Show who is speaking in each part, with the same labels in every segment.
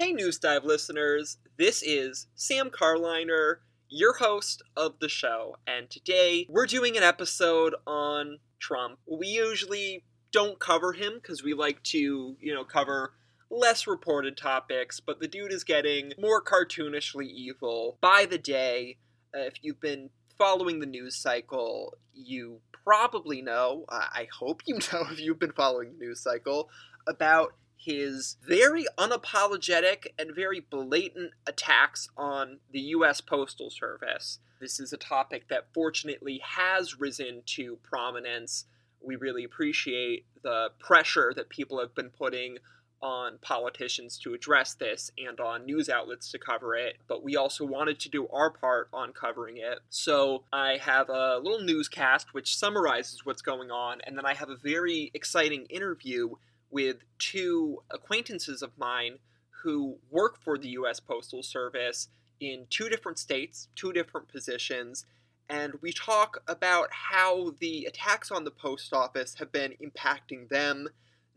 Speaker 1: Hey, News Dive listeners, this is Sam Carliner, your host of the show, and today we're doing an episode on Trump. We usually don't cover him because we like to, you know, cover less reported topics, but the dude is getting more cartoonishly evil by the day. Uh, if you've been following the news cycle, you probably know, I hope you know if you've been following the news cycle, about his very unapologetic and very blatant attacks on the U.S. Postal Service. This is a topic that fortunately has risen to prominence. We really appreciate the pressure that people have been putting on politicians to address this and on news outlets to cover it, but we also wanted to do our part on covering it. So I have a little newscast which summarizes what's going on, and then I have a very exciting interview with two acquaintances of mine who work for the US Postal Service in two different states, two different positions, and we talk about how the attacks on the post office have been impacting them,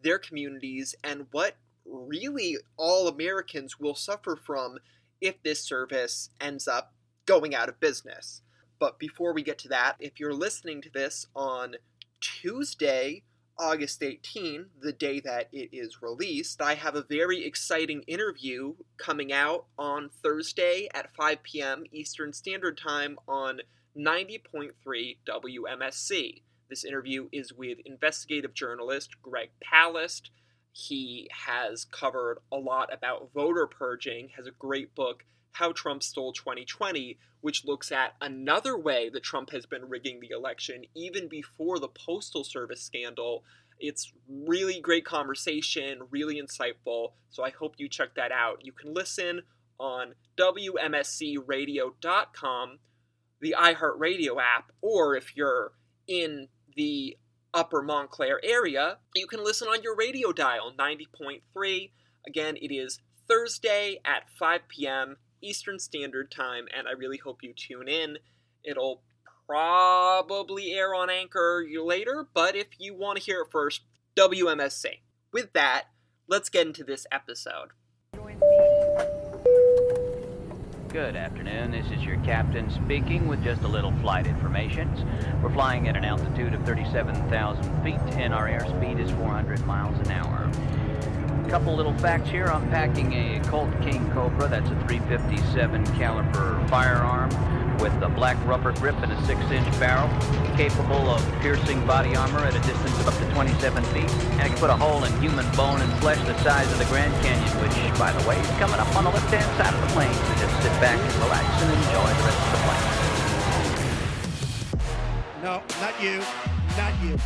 Speaker 1: their communities, and what really all Americans will suffer from if this service ends up going out of business. But before we get to that, if you're listening to this on Tuesday, August 18, the day that it is released, I have a very exciting interview coming out on Thursday at 5 p.m. Eastern Standard Time on 90.3 WMSC. This interview is with investigative journalist Greg Palast. He has covered a lot about voter purging, has a great book, How Trump Stole 2020, which looks at another way that Trump has been rigging the election even before the Postal Service scandal. It's really great conversation, really insightful, so I hope you check that out. You can listen on WMSCRadio.com, the iHeartRadio app, or if you're in the upper Montclair area, you can listen on your radio dial, 90.3. Again, it is Thursday at 5 p.m. Eastern Standard Time, and I really hope you tune in. It'll probably air on Anchor later, but if you want to hear it first, WMSC. With that, let's get into this episode.
Speaker 2: Good afternoon. This is your captain speaking with just a little flight information. We're flying at an altitude of 37,000 feet and our airspeed is 400 miles an hour. Couple little facts here. I'm packing a Colt King Cobra. That's a 357 caliber firearm with a black rubber grip and a 6-inch barrel, capable of piercing body armor at a distance of up to 27 feet, and it can put a hole in human bone and flesh the size of the Grand Canyon, which, by the way, is coming up on the left-hand side of the plane. So just sit back and relax and enjoy the rest of the flight.
Speaker 3: No, not you. Not you.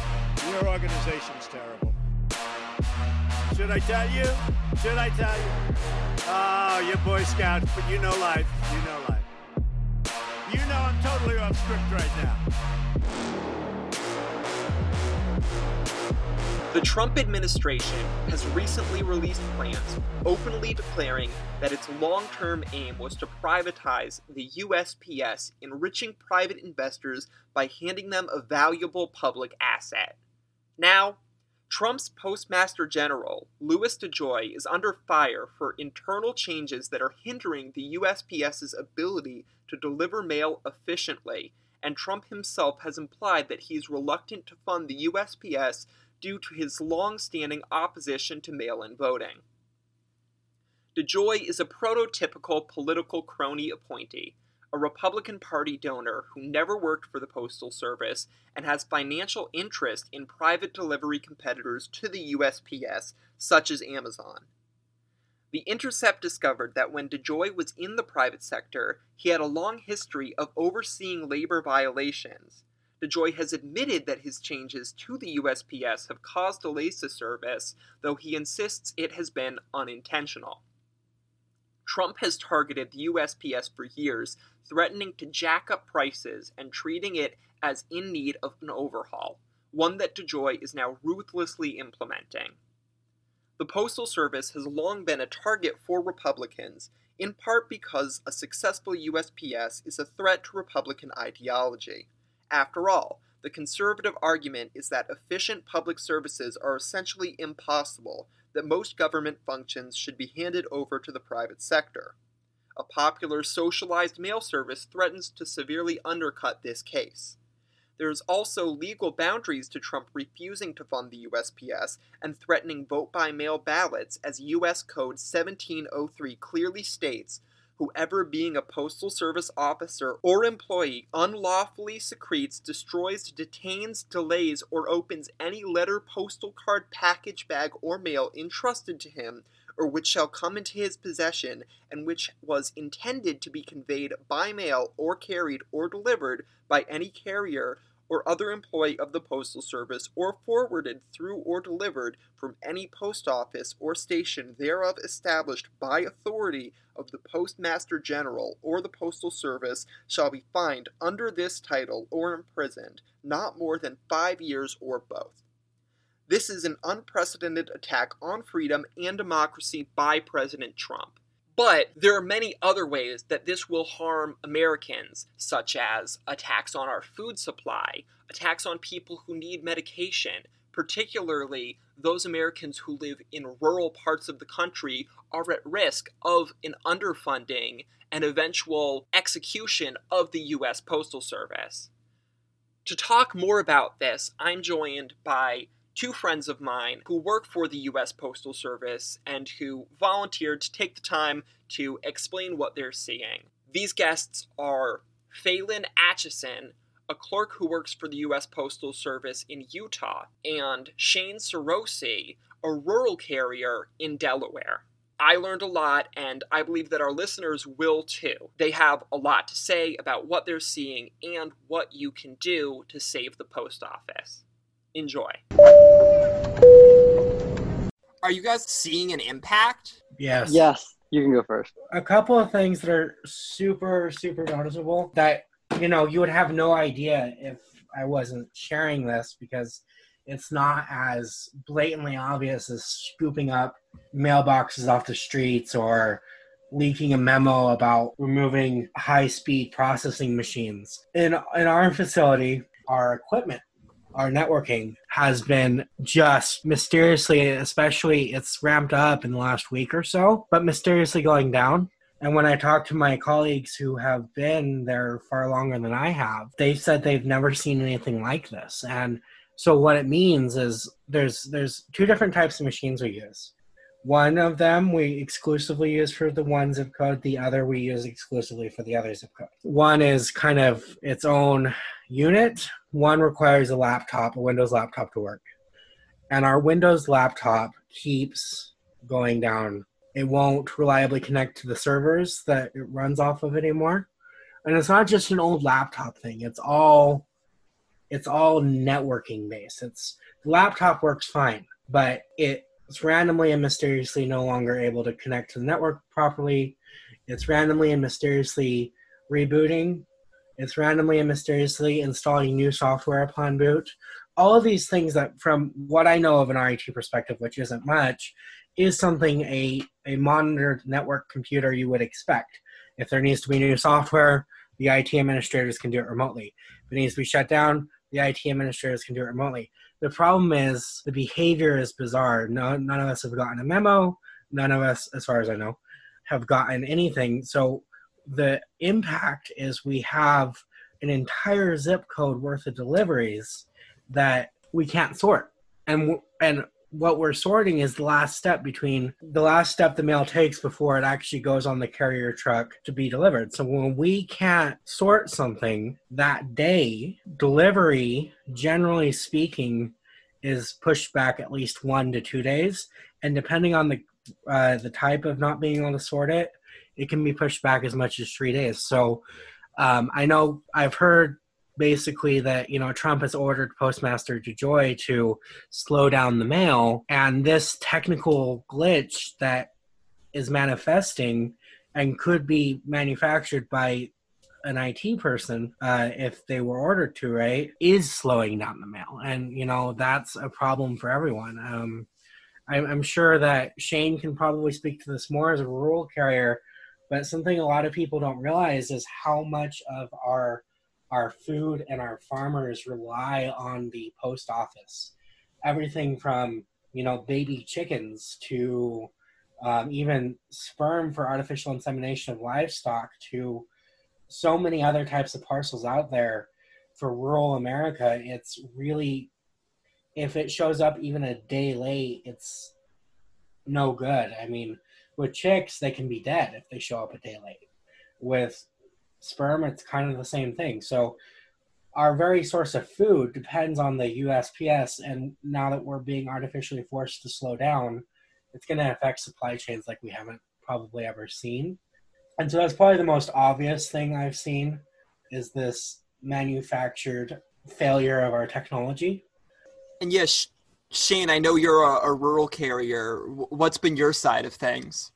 Speaker 3: Your organization's terrible. Should I tell you? Should I tell you? Oh, you're Boy Scouts, but you know life. You know life. You know I'm totally off script right now.
Speaker 1: The Trump administration has recently released plans openly declaring that its long term aim was to privatize the USPS, enriching private investors by handing them a valuable public asset. Now, Trump's Postmaster General, Louis DeJoy, is under fire for internal changes that are hindering the USPS's ability to deliver mail efficiently, and Trump himself has implied that he is reluctant to fund the USPS due to his long standing opposition to mail in voting. DeJoy is a prototypical political crony appointee a Republican Party donor who never worked for the Postal Service and has financial interest in private delivery competitors to the USPS, such as Amazon. The Intercept discovered that when DeJoy was in the private sector, he had a long history of overseeing labor violations. DeJoy has admitted that his changes to the USPS have caused delays to service, though he insists it has been unintentional. Trump has targeted the USPS for years, threatening to jack up prices and treating it as in need of an overhaul, one that DeJoy is now ruthlessly implementing. The Postal Service has long been a target for Republicans, in part because a successful USPS is a threat to Republican ideology. After all, the conservative argument is that efficient public services are essentially impossible that most government functions should be handed over to the private sector. A popular socialized mail service threatens to severely undercut this case. There is also legal boundaries to Trump refusing to fund the USPS and threatening vote by mail ballots, as U.S. Code 1703 clearly states whoever being a postal service officer or employee unlawfully secretes, destroys, detains, delays, or opens any letter, postal card, package bag, or mail entrusted to him or which shall come into his possession, and which was intended to be conveyed by mail or carried or delivered by any carrier or other employee of the Postal Service, or forwarded through or delivered from any post office or station thereof established by authority of the Postmaster General or the Postal Service, shall be fined under this title or imprisoned not more than five years or both. This is an unprecedented attack on freedom and democracy by President Trump. But there are many other ways that this will harm Americans, such as attacks on our food supply, attacks on people who need medication, particularly those Americans who live in rural parts of the country are at risk of an underfunding and eventual execution of the U.S. Postal Service. To talk more about this, I'm joined by two friends of mine who work for the U.S. Postal Service and who volunteered to take the time to explain what they're seeing. These guests are Phelan Atchison, a clerk who works for the U.S. Postal Service in Utah, and Shane Sorosi, a rural carrier in Delaware. I learned a lot, and I believe that our listeners will too. They have a lot to say about what they're seeing and what you can do to save the post office. Enjoy. Are you guys seeing an impact?
Speaker 4: Yes.
Speaker 5: Yes, you can go first.
Speaker 4: A couple of things that are super, super noticeable that, you know, you would have no idea if I wasn't sharing this because it's not as blatantly obvious as scooping up mailboxes off the streets or leaking a memo about removing high speed processing machines. In, in our facility, our equipment our networking has been just mysteriously, especially it's ramped up in the last week or so, but mysteriously going down. And when I talk to my colleagues who have been there far longer than I have, they've said they've never seen anything like this. And so what it means is there's there's two different types of machines we use. One of them we exclusively use for the one zip code, the other we use exclusively for the other zip code. One is kind of its own unit. One requires a laptop, a Windows laptop to work. And our Windows laptop keeps going down. It won't reliably connect to the servers that it runs off of anymore. And it's not just an old laptop thing. It's all it's all networking based. It's the laptop works fine, but it's randomly and mysteriously no longer able to connect to the network properly. It's randomly and mysteriously rebooting it's randomly and mysteriously installing new software upon boot. All of these things that, from what I know of an RIT perspective, which isn't much, is something a, a monitored network computer you would expect. If there needs to be new software, the IT administrators can do it remotely. If it needs to be shut down, the IT administrators can do it remotely. The problem is the behavior is bizarre. No, none of us have gotten a memo. None of us, as far as I know, have gotten anything. So the impact is we have an entire zip code worth of deliveries that we can't sort and and what we're sorting is the last step between the last step the mail takes before it actually goes on the carrier truck to be delivered. So when we can't sort something that day, delivery, generally speaking, is pushed back at least one to two days. And depending on the uh, the type of not being able to sort it, it can be pushed back as much as three days. So um, I know I've heard basically that you know Trump has ordered Postmaster DeJoy to slow down the mail, and this technical glitch that is manifesting and could be manufactured by an IT person uh, if they were ordered to, right, is slowing down the mail, and you know that's a problem for everyone. Um, I'm, I'm sure that Shane can probably speak to this more as a rural carrier but something a lot of people don't realize is how much of our our food and our farmers rely on the post office. Everything from you know, baby chickens to um, even sperm for artificial insemination of livestock to so many other types of parcels out there for rural America. It's really, if it shows up even a day late, it's no good. I mean, with chicks, they can be dead if they show up a day late. With sperm, it's kind of the same thing. So, our very source of food depends on the USPS, and now that we're being artificially forced to slow down, it's going to affect supply chains like we haven't probably ever seen. And so that's probably the most obvious thing I've seen is this manufactured failure of our technology.
Speaker 1: And yes, Shane, I know you're a, a rural carrier. What's been your side of things?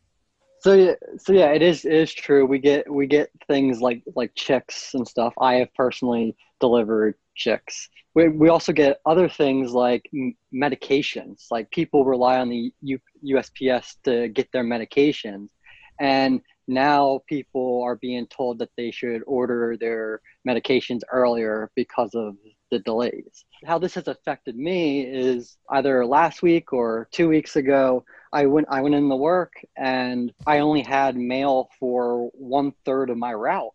Speaker 5: So yeah, so yeah, it is it is true. We get we get things like like chicks and stuff. I have personally delivered chicks. We we also get other things like medications. Like people rely on the U, USPS to get their medications, and now people are being told that they should order their medications earlier because of the delays. How this has affected me is either last week or two weeks ago, I went I went in the work and I only had mail for one third of my route,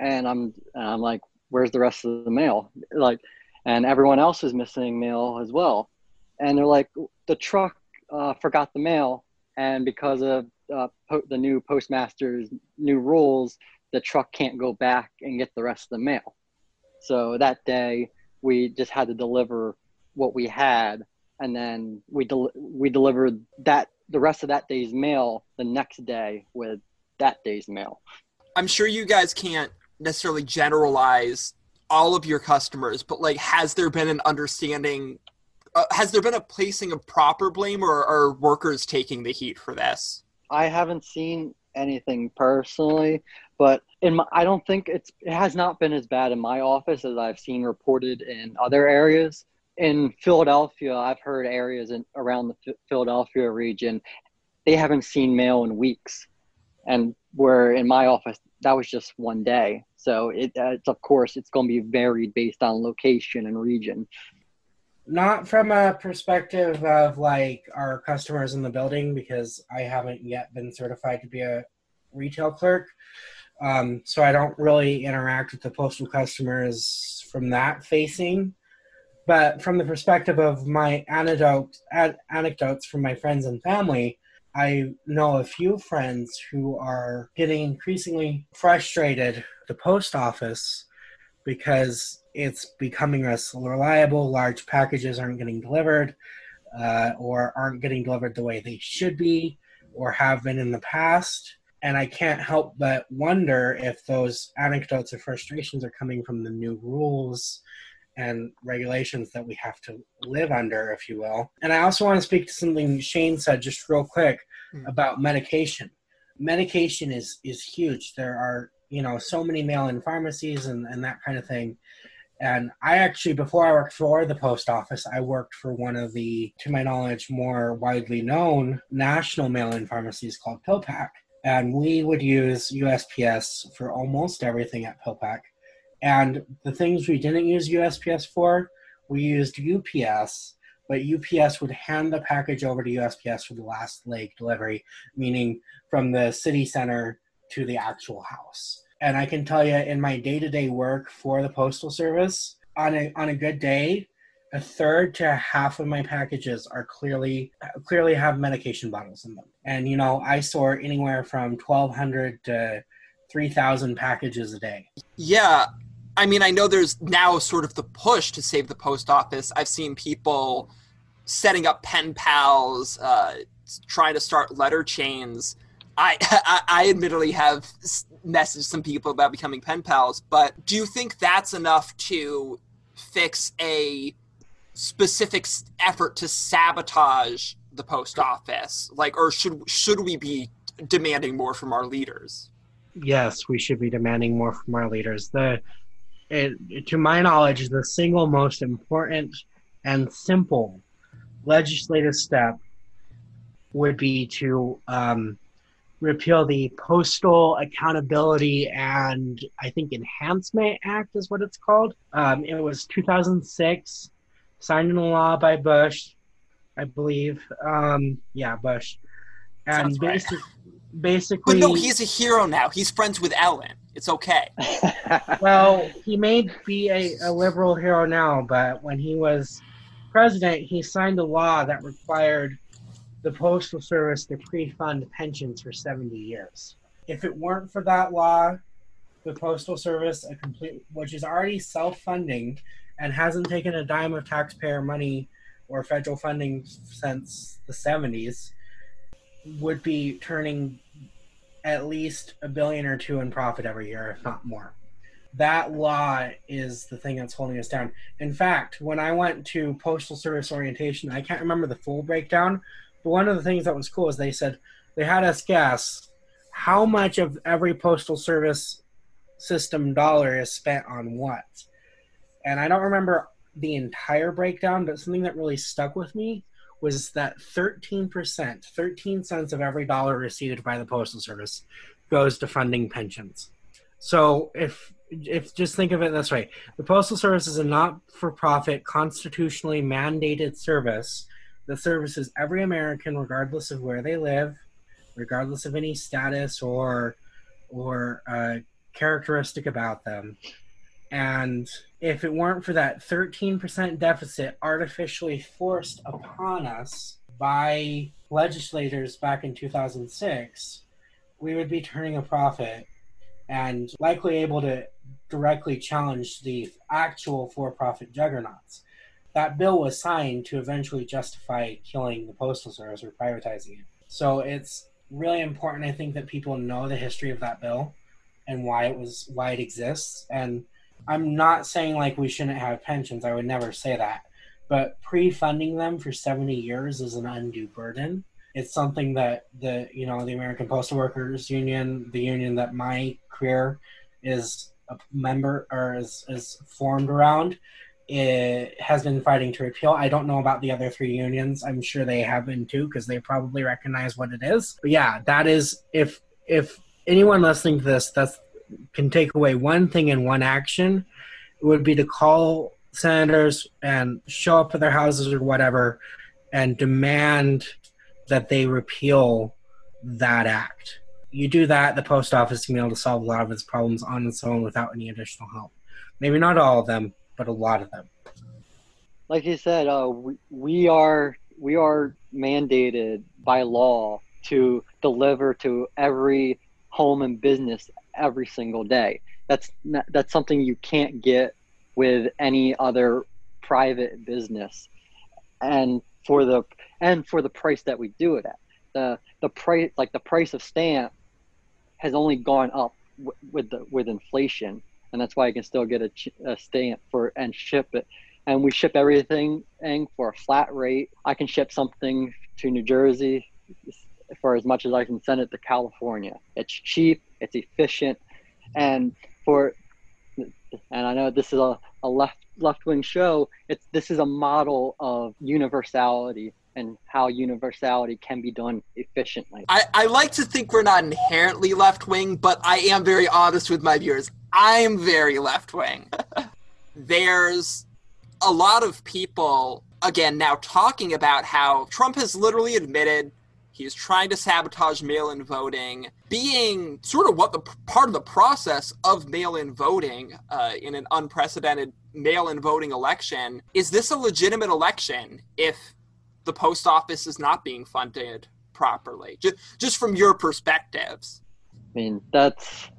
Speaker 5: and I'm and I'm like, where's the rest of the mail? Like, and everyone else is missing mail as well, and they're like, the truck uh, forgot the mail, and because of uh, po- the new postmaster's new rules, the truck can't go back and get the rest of the mail. So that day, we just had to deliver what we had, and then we del- we delivered that the rest of that day's mail the next day with that day's mail.
Speaker 1: I'm sure you guys can't necessarily generalize all of your customers, but like, has there been an understanding? Uh, has there been a placing of proper blame, or are workers taking the heat for this?
Speaker 5: I haven't seen anything personally, but in my, I don't think it's it has not been as bad in my office as I've seen reported in other areas. In Philadelphia, I've heard areas in, around the Philadelphia region, they haven't seen mail in weeks, and where in my office that was just one day. So it, it's of course it's going to be varied based on location and region
Speaker 4: not from a perspective of like our customers in the building because I haven't yet been certified to be a retail clerk. Um, so I don't really interact with the postal customers from that facing. But from the perspective of my anecdote, ad, anecdotes from my friends and family, I know a few friends who are getting increasingly frustrated the post office because it's becoming less reliable. Large packages aren't getting delivered uh, or aren't getting delivered the way they should be or have been in the past. And I can't help but wonder if those anecdotes of frustrations are coming from the new rules and regulations that we have to live under, if you will. And I also want to speak to something Shane said just real quick mm. about medication. Medication is is huge. There are you know so many mail-in pharmacies and, and that kind of thing and I actually, before I worked for the post office, I worked for one of the, to my knowledge, more widely known national mail in pharmacies called PillPack. And we would use USPS for almost everything at PillPack. And the things we didn't use USPS for, we used UPS, but UPS would hand the package over to USPS for the last leg delivery, meaning from the city center to the actual house. And I can tell you, in my day-to-day work for the postal service, on a on a good day, a third to half of my packages are clearly clearly have medication bottles in them. And you know, I sort anywhere from twelve hundred to three thousand packages a day.
Speaker 1: Yeah. I mean, I know there's now sort of the push to save the post office. I've seen people setting up pen pals, uh, trying to start letter chains. I, I, I admittedly have messaged some people about becoming pen pals, but do you think that's enough to fix a specific effort to sabotage the post office? Like, or should should we be demanding more from our leaders?
Speaker 4: Yes, we should be demanding more from our leaders. The, it, to my knowledge, the single most important and simple legislative step would be to um, repeal the Postal Accountability and I think Enhancement Act is what it's called. Um, it was 2006, signed into law by Bush. I believe. Um, yeah, Bush. And
Speaker 1: Sounds right.
Speaker 4: basically,
Speaker 1: But no, he's a hero now. He's friends with Ellen. It's okay.
Speaker 4: well, he may be a, a liberal hero now, but when he was president, he signed a law that required the Postal Service to pre fund pensions for 70 years. If it weren't for that law, the Postal Service, a complete, which is already self funding and hasn't taken a dime of taxpayer money or federal funding since the 70s, would be turning at least a billion or two in profit every year, if not more. That law is the thing that's holding us down. In fact, when I went to Postal Service orientation, I can't remember the full breakdown, but one of the things that was cool is they said they had us guess how much of every Postal Service system dollar is spent on what. And I don't remember the entire breakdown, but something that really stuck with me was that 13%, 13 cents of every dollar received by the Postal Service goes to funding pensions. So if if just think of it this way, the Postal Service is a not-for-profit constitutionally mandated service that services every American regardless of where they live, regardless of any status or or uh, characteristic about them. And if it weren't for that 13% deficit artificially forced upon us by legislators back in 2006, we would be turning a profit and likely able to directly challenge the actual for profit juggernauts. That bill was signed to eventually justify killing the Postal Service or privatizing it. So it's really important, I think, that people know the history of that bill and why it was why it exists and I'm not saying like we shouldn't have pensions. I would never say that. But pre-funding them for 70 years is an undue burden. It's something that the you know the American Postal Workers Union, the union that my career is a member or is, is formed around, it has been fighting to repeal. I don't know about the other three unions. I'm sure they have been too because they probably recognize what it is. But yeah, that is if if anyone listening to this, that's can take away one thing in one action, would be to call senators and show up at their houses or whatever and demand that they repeal that act. You do that, the post office can be able to solve a lot of its problems on its own without any additional help. Maybe not all of them, but a lot of them.
Speaker 5: Like you said, uh, we, we are we are mandated by law to deliver to every home and business every single day. That's not, that's something you can't get with any other private business, and for the and for the price that we do it at. The the price like the price of stamp has only gone up w- with the with inflation, and that's why you can still get a, ch- a stamp for and ship it. And we ship everything for a flat rate. I can ship something to New Jersey for as much as I can send it to California. It's cheap, it's efficient, and for and I know this is a, a left left wing show. It's this is a model of universality and how universality can be done efficiently.
Speaker 1: I, I like to think we're not inherently left wing, but I am very honest with my viewers. I'm very left wing. There's a lot of people, again, now talking about how Trump has literally admitted He's trying to sabotage mail in voting, being sort of what the part of the process of mail in voting uh, in an unprecedented mail in voting election. Is this a legitimate election if the post office is not being funded properly? Just, just from your perspectives.
Speaker 5: I mean, that's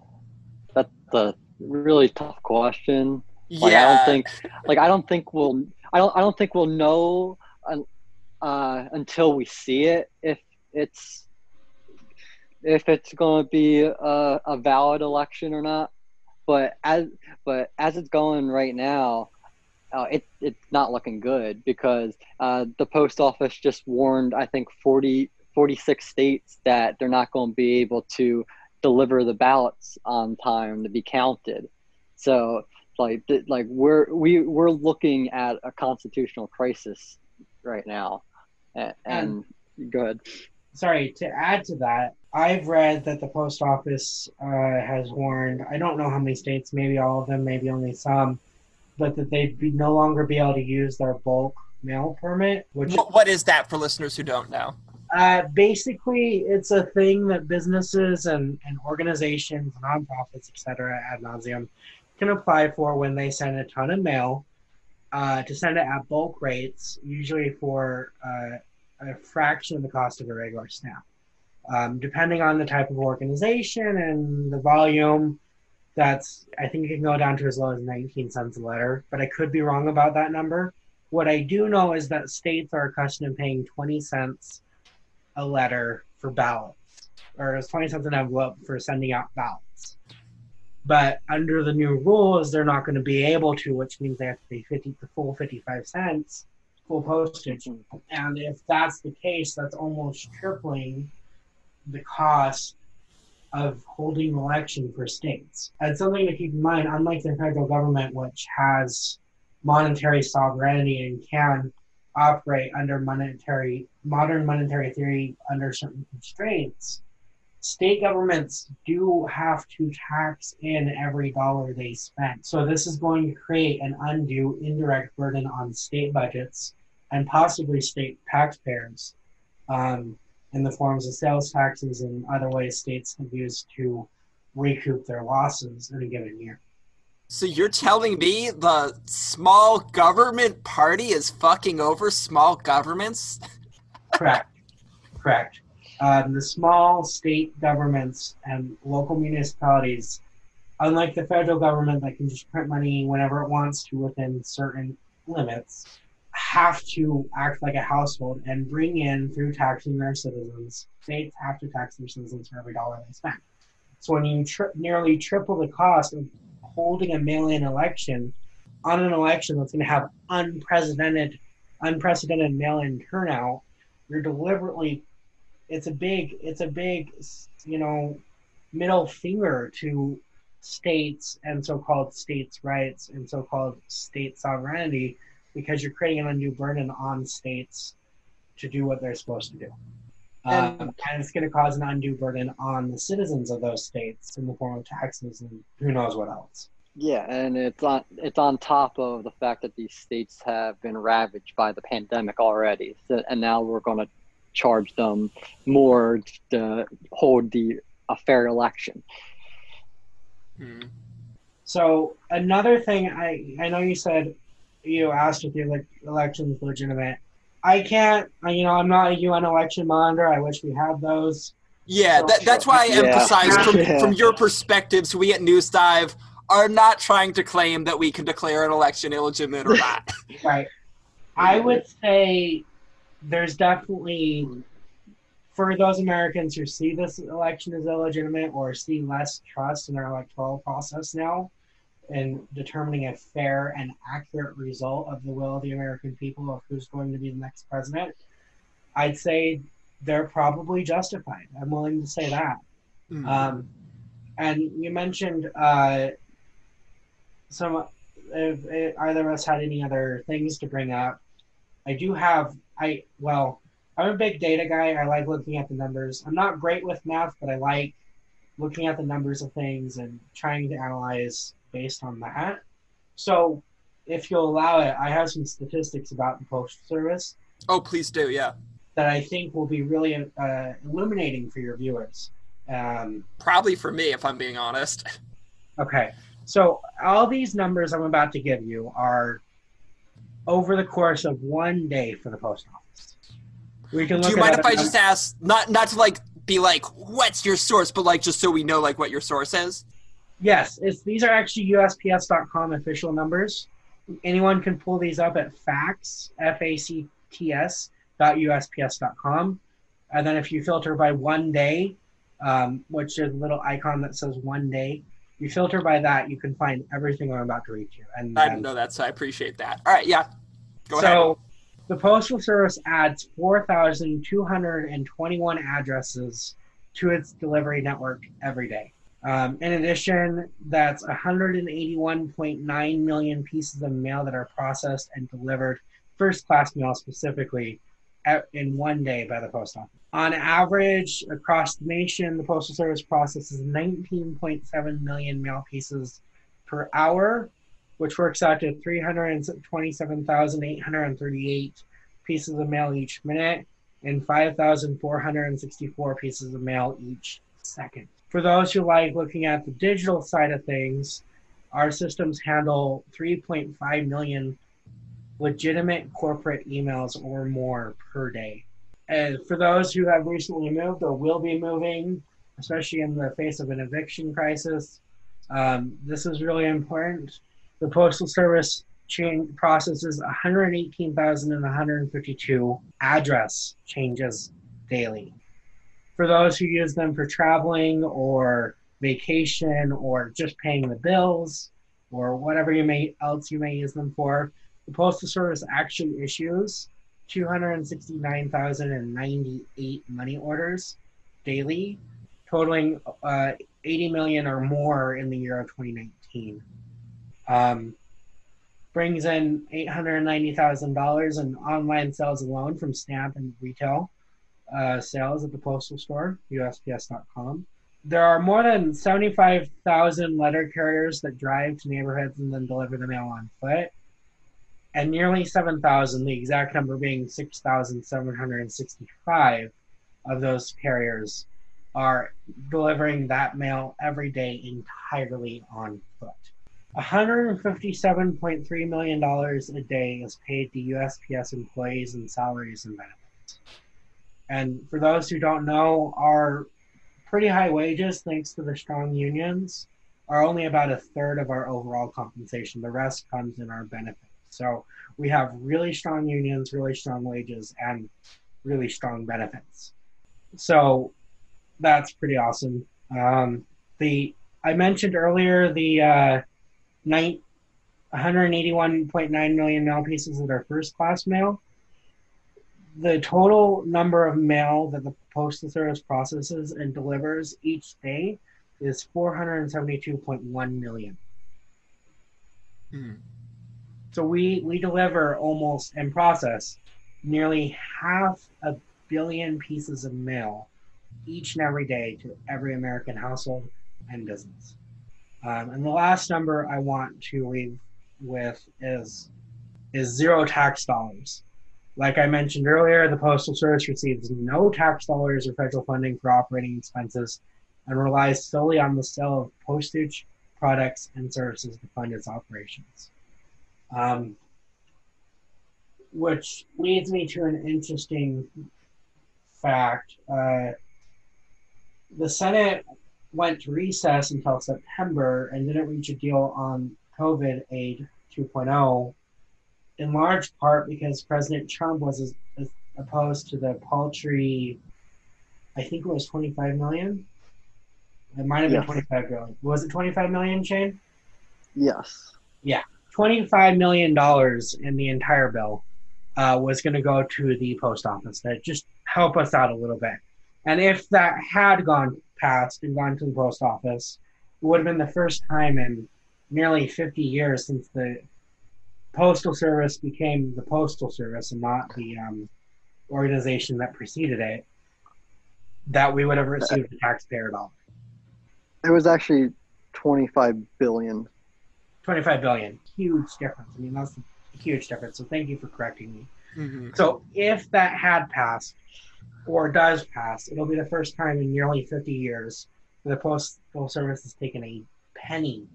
Speaker 5: that's a really tough question.
Speaker 1: Like, yeah.
Speaker 5: I don't think, like, I don't think we'll, I don't, I don't think we'll know uh, until we see it if it's if it's going to be a, a valid election or not. But as but as it's going right now, uh, it, it's not looking good because uh, the post office just warned I think 40, 46 states that they're not going to be able to deliver the ballots on time to be counted. So like like we're we we're looking at a constitutional crisis right now, and, and, and go ahead
Speaker 4: sorry, to add to that, I've read that the post office uh, has warned, I don't know how many states, maybe all of them, maybe only some, but that they'd be, no longer be able to use their bulk mail permit, which
Speaker 1: What, what is that for listeners who don't know?
Speaker 4: uh, basically it's a thing that businesses and, and organizations, nonprofits, etc., ad nauseum, can apply for when they send a ton of mail uh, to send it at bulk rates, usually for uh, a fraction of the cost of a regular stamp. Um, depending on the type of organization and the volume, that's I think it can go down to as low as 19 cents a letter, but I could be wrong about that number. What I do know is that states are accustomed to paying 20 cents a letter for ballots, or it's 20 cents an envelope for sending out ballots. But under the new rules, they're not going to be able to, which means they have to pay 50 the full 55 cents postage. And if that's the case, that's almost tripling the cost of holding election for states. And something to keep in mind, unlike the federal government, which has monetary sovereignty and can operate under monetary modern monetary theory under certain constraints, state governments do have to tax in every dollar they spend. So this is going to create an undue indirect burden on state budgets and possibly state taxpayers um, in the forms of sales taxes and other ways states have used to recoup their losses in a given year.
Speaker 1: So you're telling me the small government party is fucking over small governments?
Speaker 4: Correct. Correct. Um, the small state governments and local municipalities, unlike the federal government that can just print money whenever it wants to within certain limits, have to act like a household and bring in through taxing their citizens. States have to tax their citizens for every dollar they spend. So when you tri- nearly triple the cost of holding a mail-in election on an election that's going to have unprecedented, unprecedented mail-in turnout, you're deliberately. It's a big. It's a big. You know, middle finger to states and so-called states' rights and so-called state sovereignty because you're creating an undue burden on states to do what they're supposed to do. Um, and it's going to cause an undue burden on the citizens of those states in the form of taxes and who knows what else.
Speaker 5: Yeah, and it's on it's on top of the fact that these states have been ravaged by the pandemic already, so, and now we're going to charge them more to hold the a fair election.
Speaker 1: Hmm.
Speaker 4: So another thing, I I know you said you asked if the ele- election was legitimate. I can't, you know, I'm not a UN election monitor. I wish we had those.
Speaker 1: Yeah,
Speaker 4: So-
Speaker 1: that, that's why I
Speaker 5: Yeah.
Speaker 1: emphasize from,
Speaker 5: Yeah.
Speaker 1: from your perspectives, we at News Dive are not trying to claim that we can declare an election illegitimate or not.
Speaker 4: Right. I would say there's definitely, for those Americans who see this election as illegitimate or see less trust in our electoral process now in determining a fair and accurate result of the will of the American people of who's going to be the next president, I'd say they're probably justified. I'm willing to say that.
Speaker 1: Hmm.
Speaker 4: Um, and you mentioned uh, some. If, if either of us had any other things to bring up, I do have. I well, I'm a big data guy. I like looking at the numbers. I'm not great with math, but I like looking at the numbers of things and trying to analyze based on that. So, if you'll allow it, I have some statistics about the postal service
Speaker 1: oh, please do, yeah.
Speaker 4: that I think will be really uh, illuminating for your viewers. Um,
Speaker 1: Probably for me, if I'm being honest.
Speaker 4: Okay. So all these numbers I'm about to give you are over the course of one day for the post office. We can
Speaker 1: Do you mind if I just ask, not not to like be like, what's your source, but like just so we know like what your source is?
Speaker 4: Yes, it's these are actually USPS.com official numbers. Anyone can pull these up at facts, F A C T S dot USPS.com. And then if you filter by one day, um, which is a little icon that says one day, you filter by that, you can find everything I'm about to read you. And
Speaker 1: I didn't know that, so I appreciate that. All right, yeah. Go
Speaker 4: so
Speaker 1: ahead.
Speaker 4: the Postal Service adds 4,221 addresses to its delivery network every day. Um, in addition, that's 181.9 million pieces of mail that are processed and delivered, first class mail specifically, at, in one day by the post office. On average, across the nation, the Postal Service processes 19.7 million mail pieces per hour, which works out to 327,838 pieces of mail each minute and 5,464 pieces of mail each second. For those who like looking at the digital side of things, our systems handle 3.5 million legitimate corporate emails or more per day. And for those who have recently moved or will be moving, especially in the face of an eviction crisis, um, this is really important. The Postal Service processes 118,152 address changes daily. For those who use them for traveling or vacation or just paying the bills or whatever you may else you may use them for, the Postal Service actually issues 269,098 money orders daily, totaling uh, 80 million or more in the year of 2019. Um, brings in $890,000 in online sales alone from stamp and retail uh, sales at the postal store, USPS.com. There are more than 75,000 letter carriers that drive to neighborhoods and then deliver the mail on foot and nearly 7,000, the exact number being 6,765 of those carriers are delivering that mail every day entirely on foot. $157.3 million a day is paid to USPS employees in salaries and benefits. And for those who don't know, our pretty high wages, thanks to the strong unions, are only about a third of our overall compensation. The rest comes in our benefits. So we have really strong unions, really strong wages, and really strong benefits. So that's pretty awesome. Um, the I mentioned earlier the uh, 181.9 million mail pieces that are first class mail. The total number of mail that the Postal Service processes and delivers each day is 472.1 million.
Speaker 1: Hmm.
Speaker 4: So we, we deliver almost and process nearly half a billion pieces of mail each and every day to every American household and business. Um, and the last number I want to leave with is is zero tax dollars. Like I mentioned earlier, the Postal Service receives no tax dollars or federal funding for operating expenses and relies solely on the sale of postage, products, and services to fund its operations. Um, which leads me to an interesting fact. Uh, the Senate went to recess until September and didn't reach a deal on COVID aid 2.0, in large part because President Trump was as, as opposed to the paltry, I think it was 25 million. It might have been
Speaker 5: Yes.
Speaker 4: 25 million. Was it 25 million, Shane?
Speaker 5: Yes. Yeah.
Speaker 4: $25 million in the entire bill uh, was going to go to the post office to just help us out a little bit. And if that had gone past and gone to the post office, it would have been the first time in nearly 50 years since the Postal Service became the Postal Service and not the um, organization that preceded it that we would have received a taxpayer dollar.
Speaker 5: It was actually 25 billion.
Speaker 4: 25 billion. Huge difference. I mean, that's a huge difference. So thank you for correcting me.
Speaker 1: hmm
Speaker 4: So if that had passed or does pass, it'll be the first time in nearly 50 years that the Postal Service has taken a penny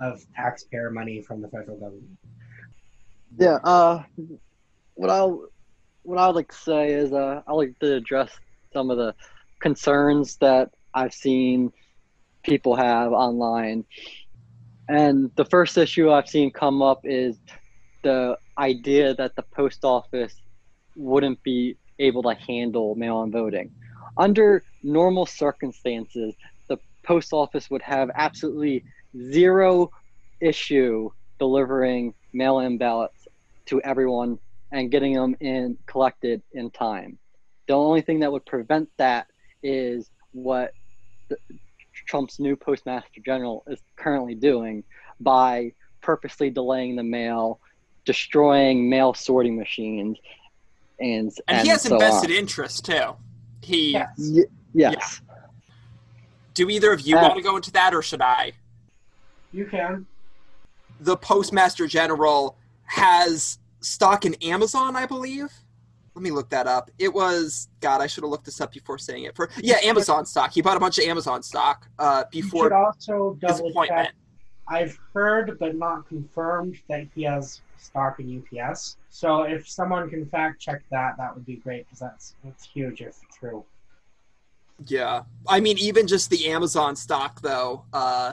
Speaker 4: of taxpayer money from the federal government.
Speaker 5: Yeah. Uh, what I'll what I would like to say is uh, I like to address some of the concerns that I've seen people have online. And the first issue I've seen come up is the idea that the post office wouldn't be able to handle mail in voting. Under normal circumstances, the post office would have absolutely zero issue delivering mail in ballots to everyone and getting them in collected in time. The only thing that would prevent that is what the, Trump's new postmaster general is currently doing by purposely delaying the mail, destroying mail sorting machines, and
Speaker 1: And, he has
Speaker 5: so
Speaker 1: invested
Speaker 5: on.
Speaker 1: interest too. He.
Speaker 4: Yes.
Speaker 5: Y- yes.
Speaker 1: Do either of you
Speaker 5: Uh,
Speaker 1: want to go into that, or should I?
Speaker 4: You can.
Speaker 1: the Postmaster General has stock in Amazon, I believe. Let me look that up. It was God. I should have looked this up before saying it. For yeah, Amazon stock. He bought a bunch of Amazon stock uh,
Speaker 4: You should
Speaker 1: before
Speaker 4: also
Speaker 1: his
Speaker 4: double check. I've heard but not confirmed that he has stock in UPS. So if someone can fact check that, that would be great because that's that's huge if true.
Speaker 1: Yeah, I mean, even just the Amazon stock, though. Uh,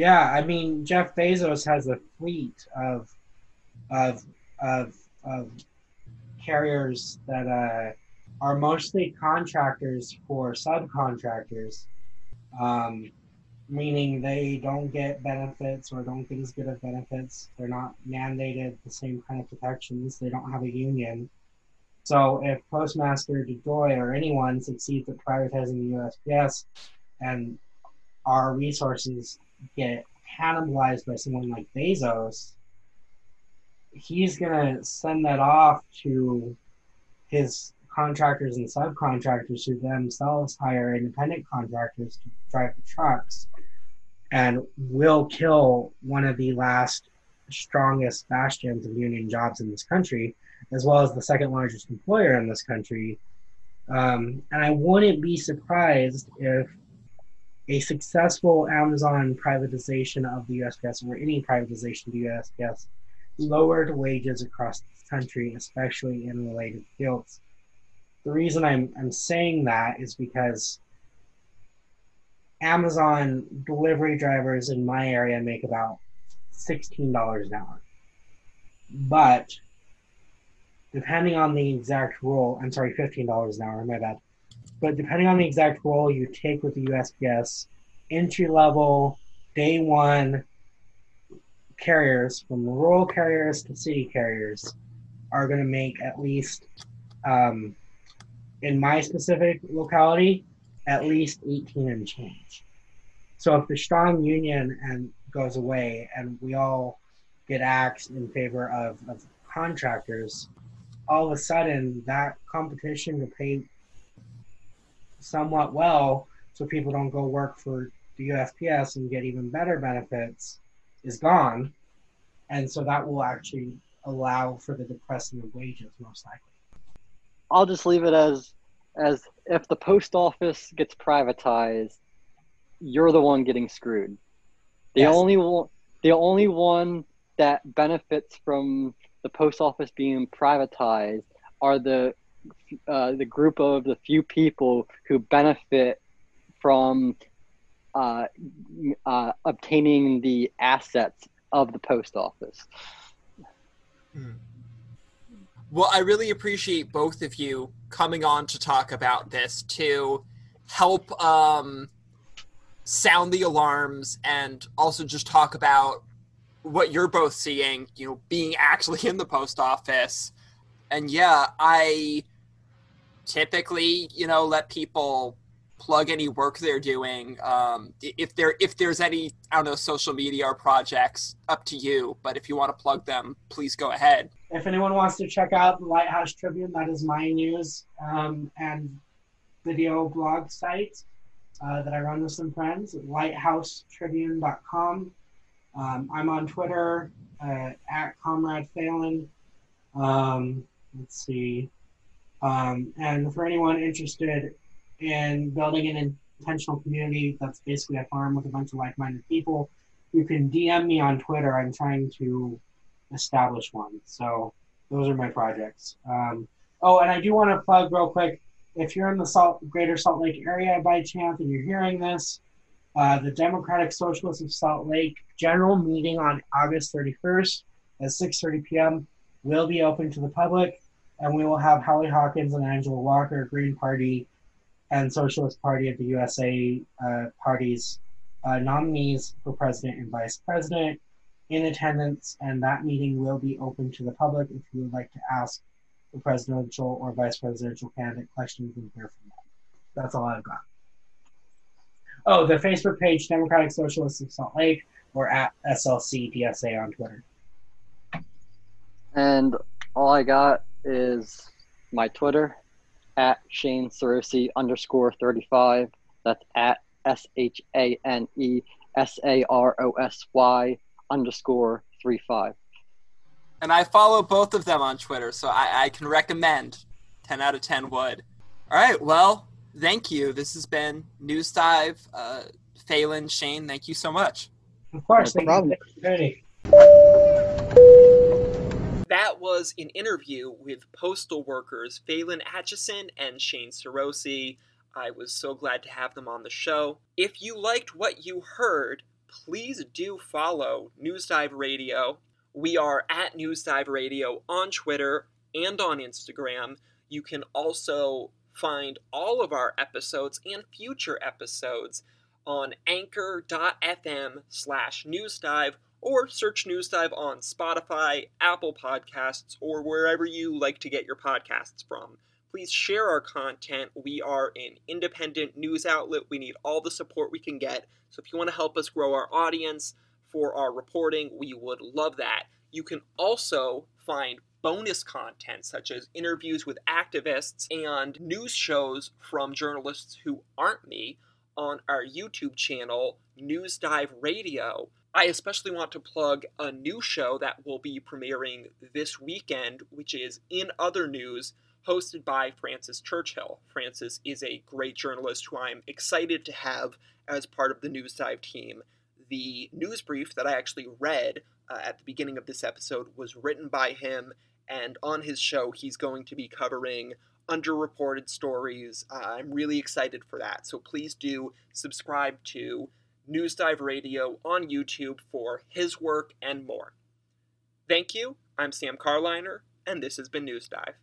Speaker 4: Yeah, I mean Jeff Bezos has a fleet of of of of carriers that uh, are mostly contractors for subcontractors, um, meaning they don't get benefits or don't get as good of benefits. They're not mandated the same kind of protections. They don't have a union. So if Postmaster DeJoy or anyone succeeds at privatizing the USPS and our resources get cannibalized by someone like Bezos, he's gonna send that off to his contractors and subcontractors who themselves hire independent contractors to drive the trucks and will kill one of the last strongest bastions of union jobs in this country, as well as the second largest employer in this country. Um, and I wouldn't be surprised if a successful Amazon privatization of the US USPS or any privatization of the USPS lowered wages across the country, especially in related fields. The reason I'm, I'm saying that is because Amazon delivery drivers in my area make about $16 an hour. But depending on the exact role, I'm sorry, $15 an hour, my bad. But depending on the exact role you take with the USPS, entry level, day one carriers, from rural carriers to city carriers, are going to make at least, um, in my specific locality, at least 18 and change. So if the strong union and goes away and we all get axed in favor of, of contractors, all of a sudden that competition to pay somewhat well so people don't go work for the USPS and get even better benefits is gone. And so that will actually allow for the depressing of wages most likely.
Speaker 5: I'll just leave it as as if the post office gets privatized, you're the one getting screwed. The
Speaker 4: Yes.
Speaker 5: only one the only one that benefits from the post office being privatized are the uh, the group of the few people who benefit from uh, uh, obtaining the assets of the post office.
Speaker 1: Well, I really appreciate both of you coming on to talk about this to help um, sound the alarms and also just talk about what you're both seeing, you know, being actually in the post office. And yeah, I typically, you know, let people plug any work they're doing. Um, if there if there's any, I don't know, social media or projects, up to you. But if you want to plug them, please go ahead.
Speaker 4: If anyone wants to check out the Lighthouse Tribune, that is my news um, and video blog site uh, that I run with some friends lighthousetribune.com. Um, I'm on Twitter uh, at Comrade Phelan. Um, let's see. Um, and for anyone interested in building an intentional community that's basically a farm with a bunch of like minded people, you can DM me on Twitter. I'm trying to establish one. So those are my projects. Um, oh, and I do want to plug real quick. If you're in the Salt, Greater Salt Lake area by chance and you're hearing this, uh, the Democratic Socialists of Salt Lake general meeting on August 31st at 6:30 p.m. will be open to the public, and we will have Howie Hawkins and Angela Walker, Green Party, and Socialist Party of the USA uh, parties uh, nominees for president and vice president in attendance, and that meeting will be open to the public if you would like to ask the presidential or vice presidential candidate questions and hear from them. That's all I've got. Oh, the Facebook page, Democratic Socialists of Salt Lake, or at SLC DSA on Twitter.
Speaker 5: And all I got is my Twitter at Shane Sarosy underscore 35. That's at S H A N E S A R O S Y underscore three five.
Speaker 1: And I follow both of them on Twitter, so I, I can recommend. 10 out of 10 would. All right, well, thank you. This has been News Dive. Uh, Phelan, Shane, thank you so much.
Speaker 4: Of course,
Speaker 5: No problem.
Speaker 4: Ready.
Speaker 1: That was an interview with postal workers Phelan Atchison and Shane Sarosy. I was so glad to have them on the show. If you liked what you heard, please do follow News Dive Radio. We are at News Dive Radio on Twitter and on Instagram. You can also find all of our episodes and future episodes on anchor.fm slash newsdive or search News Dive on Spotify, Apple Podcasts, or wherever you like to get your podcasts from. Please share our content. We are an independent news outlet. We need all the support we can get. So if you want to help us grow our audience for our reporting, we would love that. You can also find bonus content such as interviews with activists and news shows from journalists who aren't me on our YouTube channel, News Dive Radio. I especially want to plug a new show that will be premiering this weekend, which is In Other News, hosted by Francis Churchill. Francis is a great journalist who I'm excited to have as part of the News Dive team. The news brief that I actually read uh, at the beginning of this episode was written by him, and on his show, he's going to be covering underreported stories. Uh, I'm really excited for that. So please do subscribe to News Dive Radio on YouTube for his work and more. Thank you. I'm Sam Carliner, and this has been News Dive.